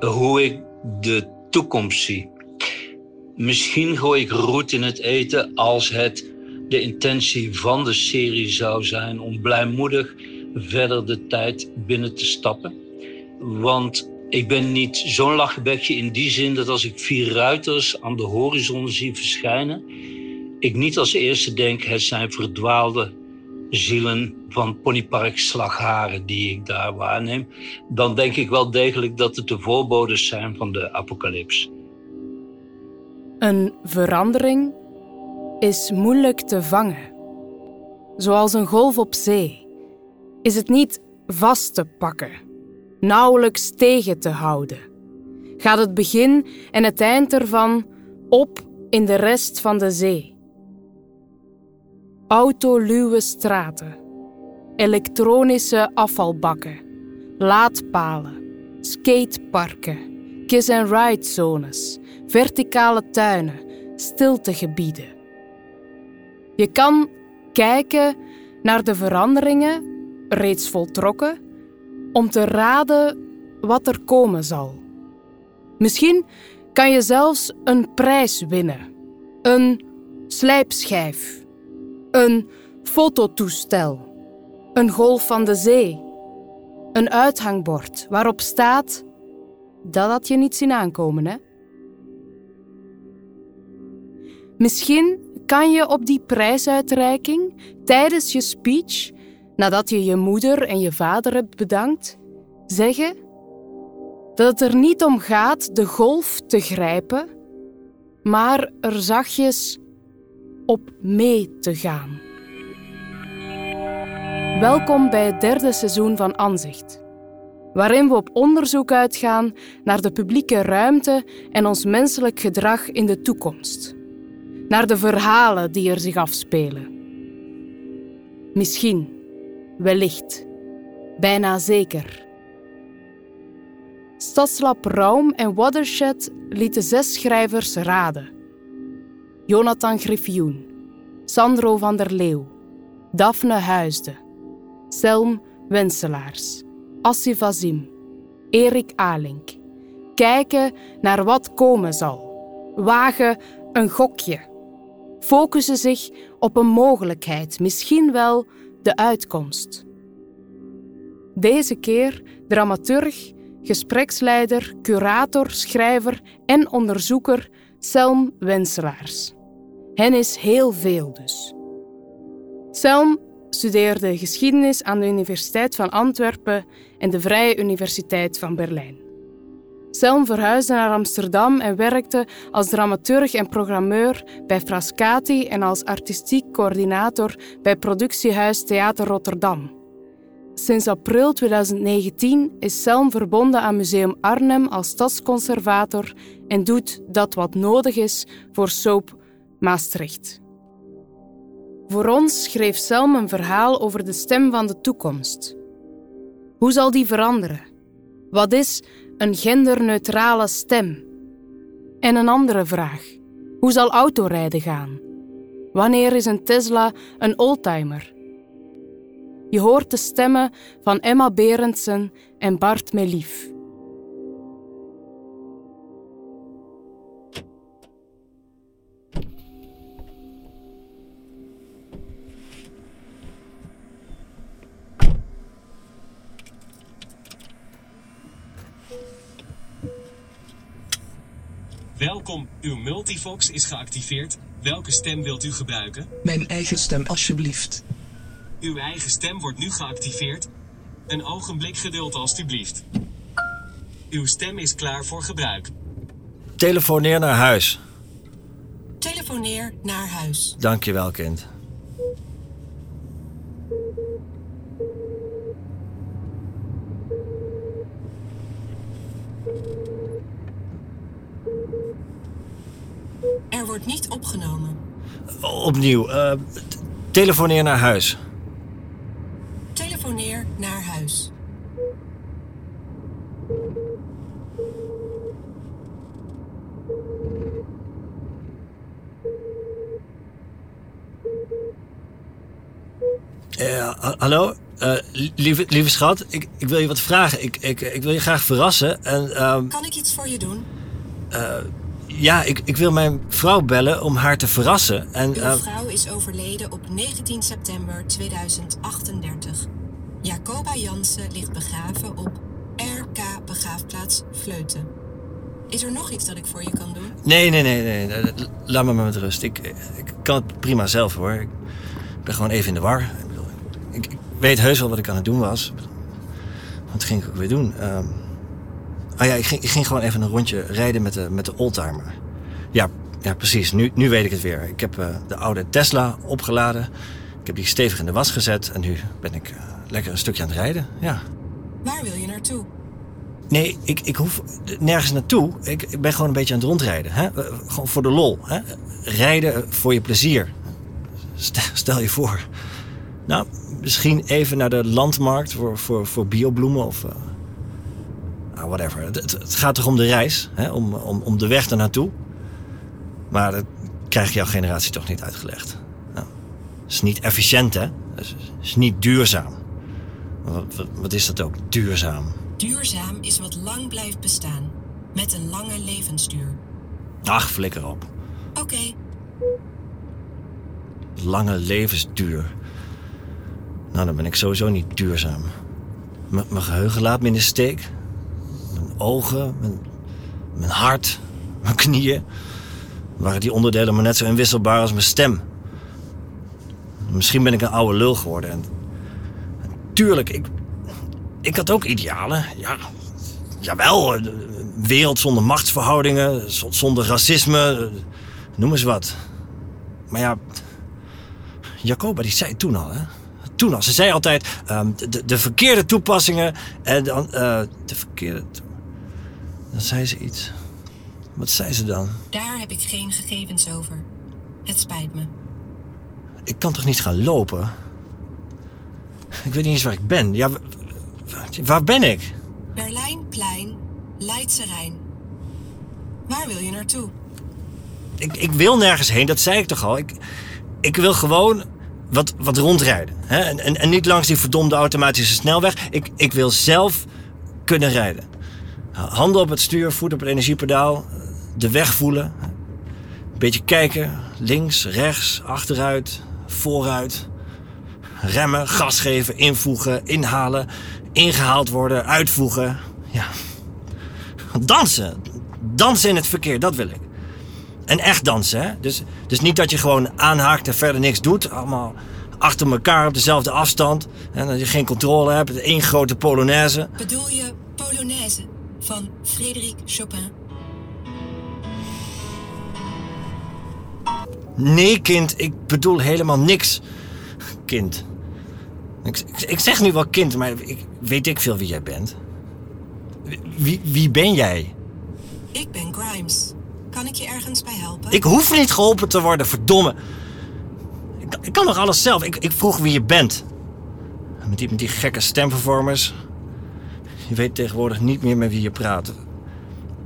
Hoe ik de toekomst zie. Misschien gooi ik roet in het eten als het de intentie van de serie zou zijn om blijmoedig verder de tijd binnen te stappen. Want ik ben niet zo'n lachbekje in die zin dat als ik vier ruiters aan de horizon zie verschijnen, ik niet als eerste denk het zijn verdwaalde zielen van Ponypark Slagharen die ik daar waarneem. Dan denk ik wel degelijk dat het de voorbodes zijn van de apocalyps. Een verandering is moeilijk te vangen. Zoals een golf op zee is het niet vast te pakken, nauwelijks tegen te houden. Gaat het begin en het eind ervan op in de rest van de zee. Autoluwe straten, elektronische afvalbakken, laadpalen, skateparken, kiss-and-ride zones, verticale tuinen, stiltegebieden. Je kan kijken naar de veranderingen reeds voltrokken om te raden wat er komen zal. Misschien kan je zelfs een prijs winnen, een slijpschijf, een fototoestel, een golf van de zee, een uithangbord waarop staat: dat had je niet zien aankomen, hè? Misschien kan je op die prijsuitreiking tijdens je speech, nadat je je moeder en je vader hebt bedankt, zeggen dat het er niet om gaat de golf te grijpen, maar er zachtjes op mee te gaan. Welkom bij het derde seizoen van Anzicht, waarin we op onderzoek uitgaan naar de publieke ruimte en ons menselijk gedrag in de toekomst naar de verhalen die er zich afspelen. Misschien, wellicht, bijna zeker. Stadslab Raum en Watershed lieten zes schrijvers raden. Jonathan Griffioen, Sandro van der Leeuw, Daphne Huisde, Selm Wenselaars, Assi Vazim, Erik Alink. Kijken naar wat komen zal. Wagen een gokje focussen zich op een mogelijkheid, misschien wel de uitkomst. Deze keer dramaturg, gespreksleider, curator, schrijver en onderzoeker Selm Wenselaars. Hen is heel veel dus. Selm studeerde geschiedenis aan de Universiteit van Antwerpen en de Vrije Universiteit van Berlijn. Selm verhuisde naar Amsterdam en werkte als dramaturg en programmeur bij Frascati en als artistiek coördinator bij productiehuis Theater Rotterdam. Sinds april 2019 is Selm verbonden aan Museum Arnhem als stadsconservator en doet dat wat nodig is voor Soap Maastricht. Voor ons schreef Selm een verhaal over de stem van de toekomst. Hoe zal die veranderen? Wat is een genderneutrale stem. En een andere vraag: hoe zal autorijden gaan? Wanneer is een Tesla een oldtimer? Je hoort de stemmen van Emma Berendsen en Bart Melief. Welkom, uw multifox is geactiveerd. Welke stem wilt u gebruiken? Mijn eigen stem, alsjeblieft. Uw eigen stem wordt nu geactiveerd. Een ogenblik geduld, alstublieft. Uw stem is klaar voor gebruik. Telefoneer naar huis. Telefoneer naar huis. Dankjewel, kind. Er wordt niet opgenomen. Opnieuw. eh, telefoneer naar huis. Telefoneer naar huis. Eh, ha- hallo? Eh, lieve, lieve schat, ik, ik wil je wat vragen. Ik, ik, ik wil je graag verrassen. En ehm, Kan ik iets voor je doen? Ja, ik, ik wil mijn vrouw bellen om haar te verrassen. En Uw eh, vrouw is overleden op 19 september 2038. Jacoba Jansen ligt begraven op RK Begraafplaats Vleuten. Is er nog iets dat ik voor je kan doen? nee, nee, nee, nee, Laat me maar met rust. Ik, ik kan het prima zelf hoor. Ik ben gewoon even in de war. Ik, bedoel, ik, ik weet heus wel wat ik aan het doen was. Wat ging ik ook weer doen? Ehm ah ja, ik ging, ik ging gewoon even een rondje rijden met de, met de oldtimer. Ja, ja, precies. Nu, nu weet ik het weer. Ik heb eh, de oude Tesla opgeladen. Ik heb die stevig in de was gezet. En nu ben ik eh, lekker een stukje aan het rijden. Ja. Waar wil je naartoe? Nee, ik, ik hoef nergens naartoe. Ik, ik ben gewoon een beetje aan het rondrijden. Hè? Eh, Gewoon voor de lol. Hè? Rijden voor je plezier. Stel, stel je voor. Nou, misschien even naar de landmarkt voor, voor, voor biobloemen of... nou, whatever. Het, gaat toch om de reis, hè? Om, om, om de weg ernaartoe. Maar dat krijg jouw generatie toch niet uitgelegd. Nou, het is niet efficiënt, hè? Het is, het is niet duurzaam. Wat, wat, wat is dat ook, duurzaam? Duurzaam is wat lang blijft bestaan. Met een lange levensduur. Ach, flikker op. Oké, Lange levensduur. Nou, dan ben ik sowieso niet duurzaam. M- mijn geheugen laat me in de steek. Ogen, mijn, mijn hart, mijn knieën. Waren die onderdelen maar net zo inwisselbaar als mijn stem. Misschien ben ik een oude lul geworden. En, tuurlijk, ik, ik had ook idealen. Ja, jawel, een wereld zonder machtsverhoudingen, zonder racisme, noem eens wat. Maar ja, Jacoba die zei toen al, hè? Toen al. Ze zei altijd ehm, de, de, de verkeerde toepassingen en dan eh, de verkeerde. Dan zei ze iets. Wat zei ze dan? daar heb ik geen gegevens over. Het spijt me. Ik kan toch niet gaan lopen? Ik weet niet eens waar ik ben. Ja, wa- wa- waar ben ik? Berlijnplein, Leidse Rijn. Waar wil je naartoe? ik? Ik wil nergens heen, dat zei ik toch al. Ik, ik wil gewoon wat, wat rondrijden. Hè? En, en, en niet langs die verdomde automatische snelweg. Ik, ik wil zelf kunnen rijden. Handen op het stuur, voet op het energiepedaal. De weg voelen. Een beetje kijken. Links, rechts, achteruit, vooruit. Remmen, gas geven, invoegen, inhalen. Ingehaald worden, uitvoegen. Ja. Dansen. Dansen in het verkeer, dat wil ik. En echt dansen, hè? Dus, dus niet dat je gewoon aanhaakt en verder niks doet. Allemaal achter elkaar op dezelfde afstand. En dat je geen controle hebt. één grote polonaise. Bedoel je Polonaise van Frédéric Chopin? Nee, kind, ik bedoel helemaal niks. Kind. Ik, ik, ik zeg nu wel kind, maar ik weet ik veel wie jij bent. Wie, wie ben jij? Ik ben Grimes. Kan ik je ergens bij helpen? Ik hoef niet geholpen te worden, verdomme. Ik, kan- ik kan nog alles zelf. Ik, ik vroeg wie je bent. Met die, met die gekke stemvervormers. Je weet tegenwoordig niet meer met wie je praat.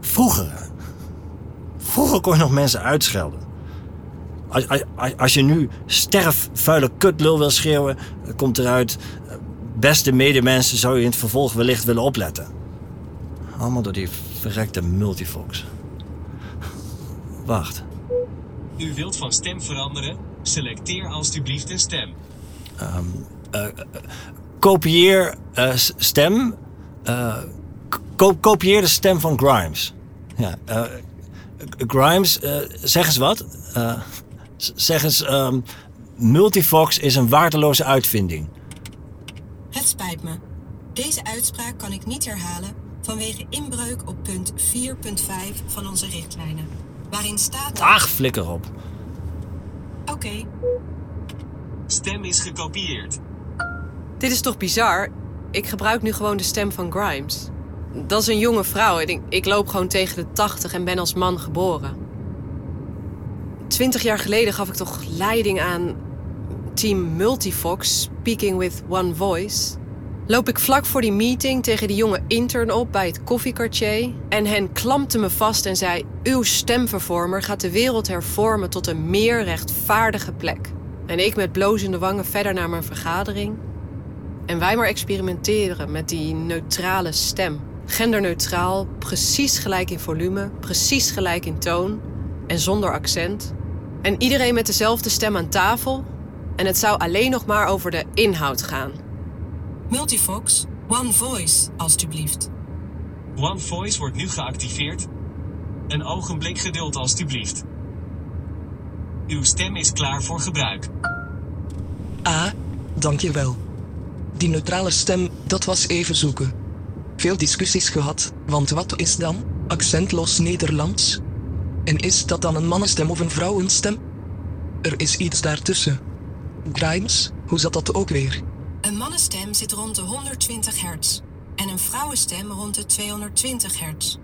Vroeger. Vroeger kon je nog mensen uitschelden. Als, als, als je nu sterf, vuile kutlul wil schreeuwen, komt eruit... eh, Beste medemensen zou je in het vervolg wellicht willen opletten. Allemaal door die verrekte multifox. Wacht. U wilt van stem veranderen? Selecteer alstublieft een stem. kopieer eh, s- stem. Eh, ko- kopieer de stem van Grimes. Ja, eh, G- Grimes, eh, zeg eens wat. Eh, zeg eens, ehm, Multifox is een waardeloze uitvinding. Het spijt me. Deze uitspraak kan ik niet herhalen vanwege inbreuk op punt 4.5 van onze richtlijnen. Waarin staat dat... Ach, flikker op. Oké, Stem is gekopieerd. Dit is toch bizar? Ik gebruik nu gewoon de stem van Grimes. Dat is een jonge vrouw en ik, ik loop gewoon tegen de 80 en ben als man geboren. Twintig jaar geleden gaf ik toch leiding aan Team Multifox, Speaking with One Voice. Loop ik vlak voor die meeting tegen die jonge intern op bij het koffiekartier en hen klampte me vast en zei: Uw stemvervormer gaat de wereld hervormen tot een meer rechtvaardige plek. En ik met blozende wangen verder naar mijn vergadering. En wij maar experimenteren met die neutrale stem. Genderneutraal, precies gelijk in volume, precies gelijk in toon en zonder accent. En iedereen met dezelfde stem aan tafel. En het zou alleen nog maar over de inhoud gaan. Multifox, One Voice, alstublieft. One Voice wordt nu geactiveerd. Een ogenblik geduld alstublieft. Uw stem is klaar voor gebruik. Ah, dankjewel. Die neutrale stem, dat was even zoeken. Veel discussies gehad, want wat is dan accentloos Nederlands? En is dat dan een mannenstem of een vrouwenstem? Er is iets daartussen. Grimes, hoe zat dat ook weer? Een mannenstem zit rond de 120 hertz en een vrouwenstem rond de 220 hertz.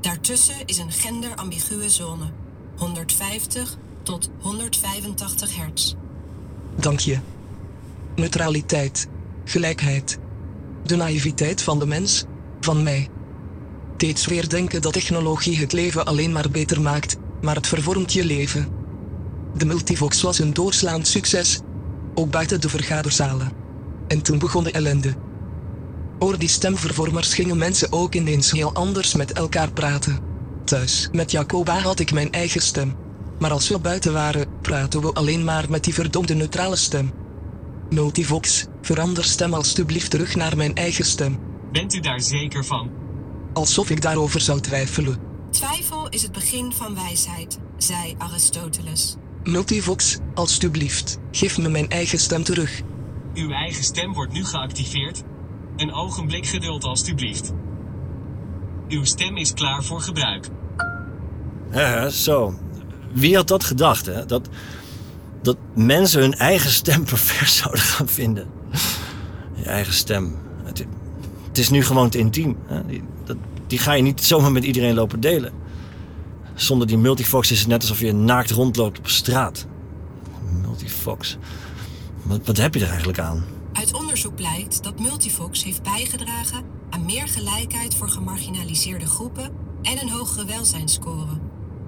Daartussen is een genderambiguë zone, 150 tot 185 hertz. Dank je. Neutraliteit, gelijkheid. De naïviteit van de mens, van mij. Steeds weer denken dat technologie het leven alleen maar beter maakt, maar het vervormt je leven. De Multivox was een doorslaand succes, ook buiten de vergaderzalen. En toen begon de ellende. Oor die stemvervormers gingen mensen ook ineens heel anders met elkaar praten. Thuis, met Jacoba had ik mijn eigen stem. Maar als we buiten waren, praten we alleen maar met die verdomde neutrale stem. Multivox, verander stem alstublieft terug naar mijn eigen stem. Bent u daar zeker van? Alsof ik daarover zou twijfelen. Twijfel is het begin van wijsheid, zei Aristoteles. Multivox, alstublieft, geef me mijn eigen stem terug. Uw eigen stem wordt nu geactiveerd. Een ogenblik geduld alstublieft. Uw stem is klaar voor gebruik. Ja, zo. Wie had dat gedacht, hè? Dat, dat mensen hun eigen stem pervers zouden gaan vinden. Je eigen stem. Het, het is nu gewoon te intiem. Hè? Die, dat, die ga je niet zomaar met iedereen lopen delen. Zonder die multifox is het net alsof je naakt rondloopt op straat. Multifox. Wat, wat heb je er eigenlijk aan? Uit onderzoek blijkt dat Multifox heeft bijgedragen aan meer gelijkheid voor gemarginaliseerde groepen en een hogere welzijnsscore.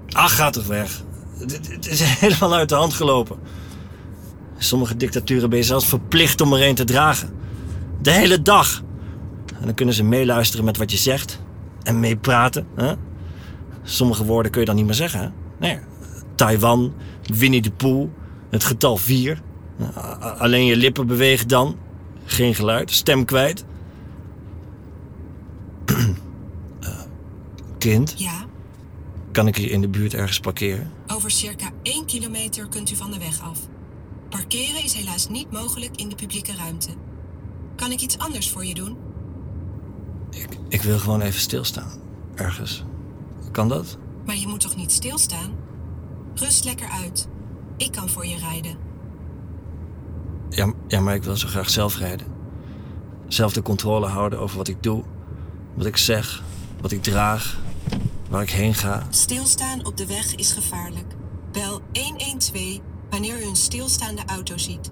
Ach, ga toch weg. Het, is helemaal uit de hand gelopen. Sommige dictaturen ben je zelfs verplicht om er een te dragen. De hele dag. En dan kunnen ze meeluisteren met wat je zegt. En meepraten. Sommige woorden kun je dan niet meer zeggen. Hè? Taiwan, Winnie de Pooh, het getal 4. Alleen je lippen bewegen dan. Geen geluid, stem kwijt. Eh, kind, Ja, kan ik hier in de buurt ergens parkeren? over circa 1 kilometer kunt u van de weg af. Parkeren is helaas niet mogelijk in de publieke ruimte. Kan ik iets anders voor je doen? Ik, ik wil gewoon even stilstaan. Ergens. Kan dat? Maar je moet toch niet stilstaan? Rust lekker uit. Ik kan voor je rijden. Ja, ja, maar ik wil zo graag zelf rijden. Zelf de controle houden over wat ik doe, wat ik zeg, wat ik draag, waar ik heen ga. Stilstaan op de weg is gevaarlijk. Bel 112 wanneer u een stilstaande auto ziet.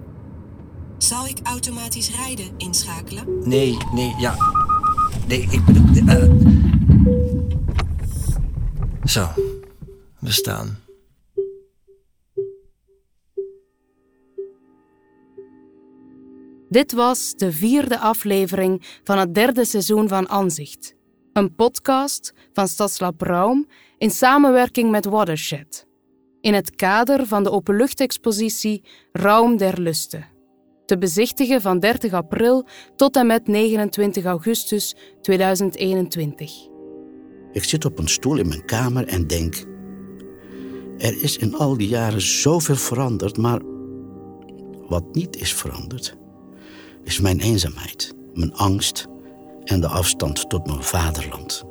Zal ik automatisch rijden inschakelen? Nee, nee, ja. Nee, ik bedoel. eh. Zo, we staan. Dit was de vierde aflevering van het derde seizoen van Anzicht. Een podcast van Stadslab Raum in samenwerking met Watershed. In het kader van de openluchtexpositie Raum der Lusten. Te bezichtigen van 30 april tot en met 29 augustus 2021. Ik zit op een stoel in mijn kamer en denk... Er is in al die jaren zoveel veranderd, maar wat niet is veranderd, is mijn eenzaamheid, mijn angst en de afstand tot mijn vaderland.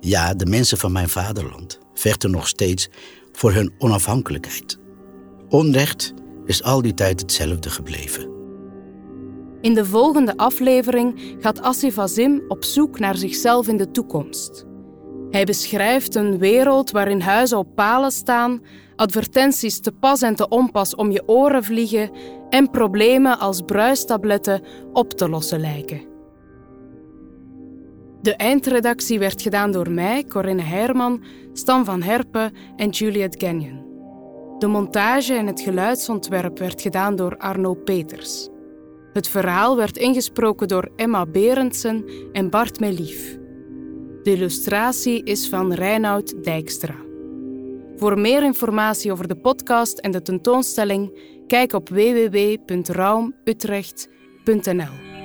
Ja, de mensen van mijn vaderland vechten nog steeds voor hun onafhankelijkheid. Onrecht is al die tijd hetzelfde gebleven. In de volgende aflevering gaat Asif Azim op zoek naar zichzelf in de toekomst. Hij beschrijft een wereld waarin huizen op palen staan, advertenties te pas en te onpas om je oren vliegen en problemen als bruistabletten op te lossen lijken. De eindredactie werd gedaan door mij, Corinne Herman, Stan van Herpen en Juliet Gagnon. De montage en het geluidsontwerp werd gedaan door Arno Peters. Het verhaal werd ingesproken door Emma Berendsen en Bart Melief. De illustratie is van Reinoud Dijkstra. Voor meer informatie over de podcast en de tentoonstelling, kijk op www.raumutrecht.nl.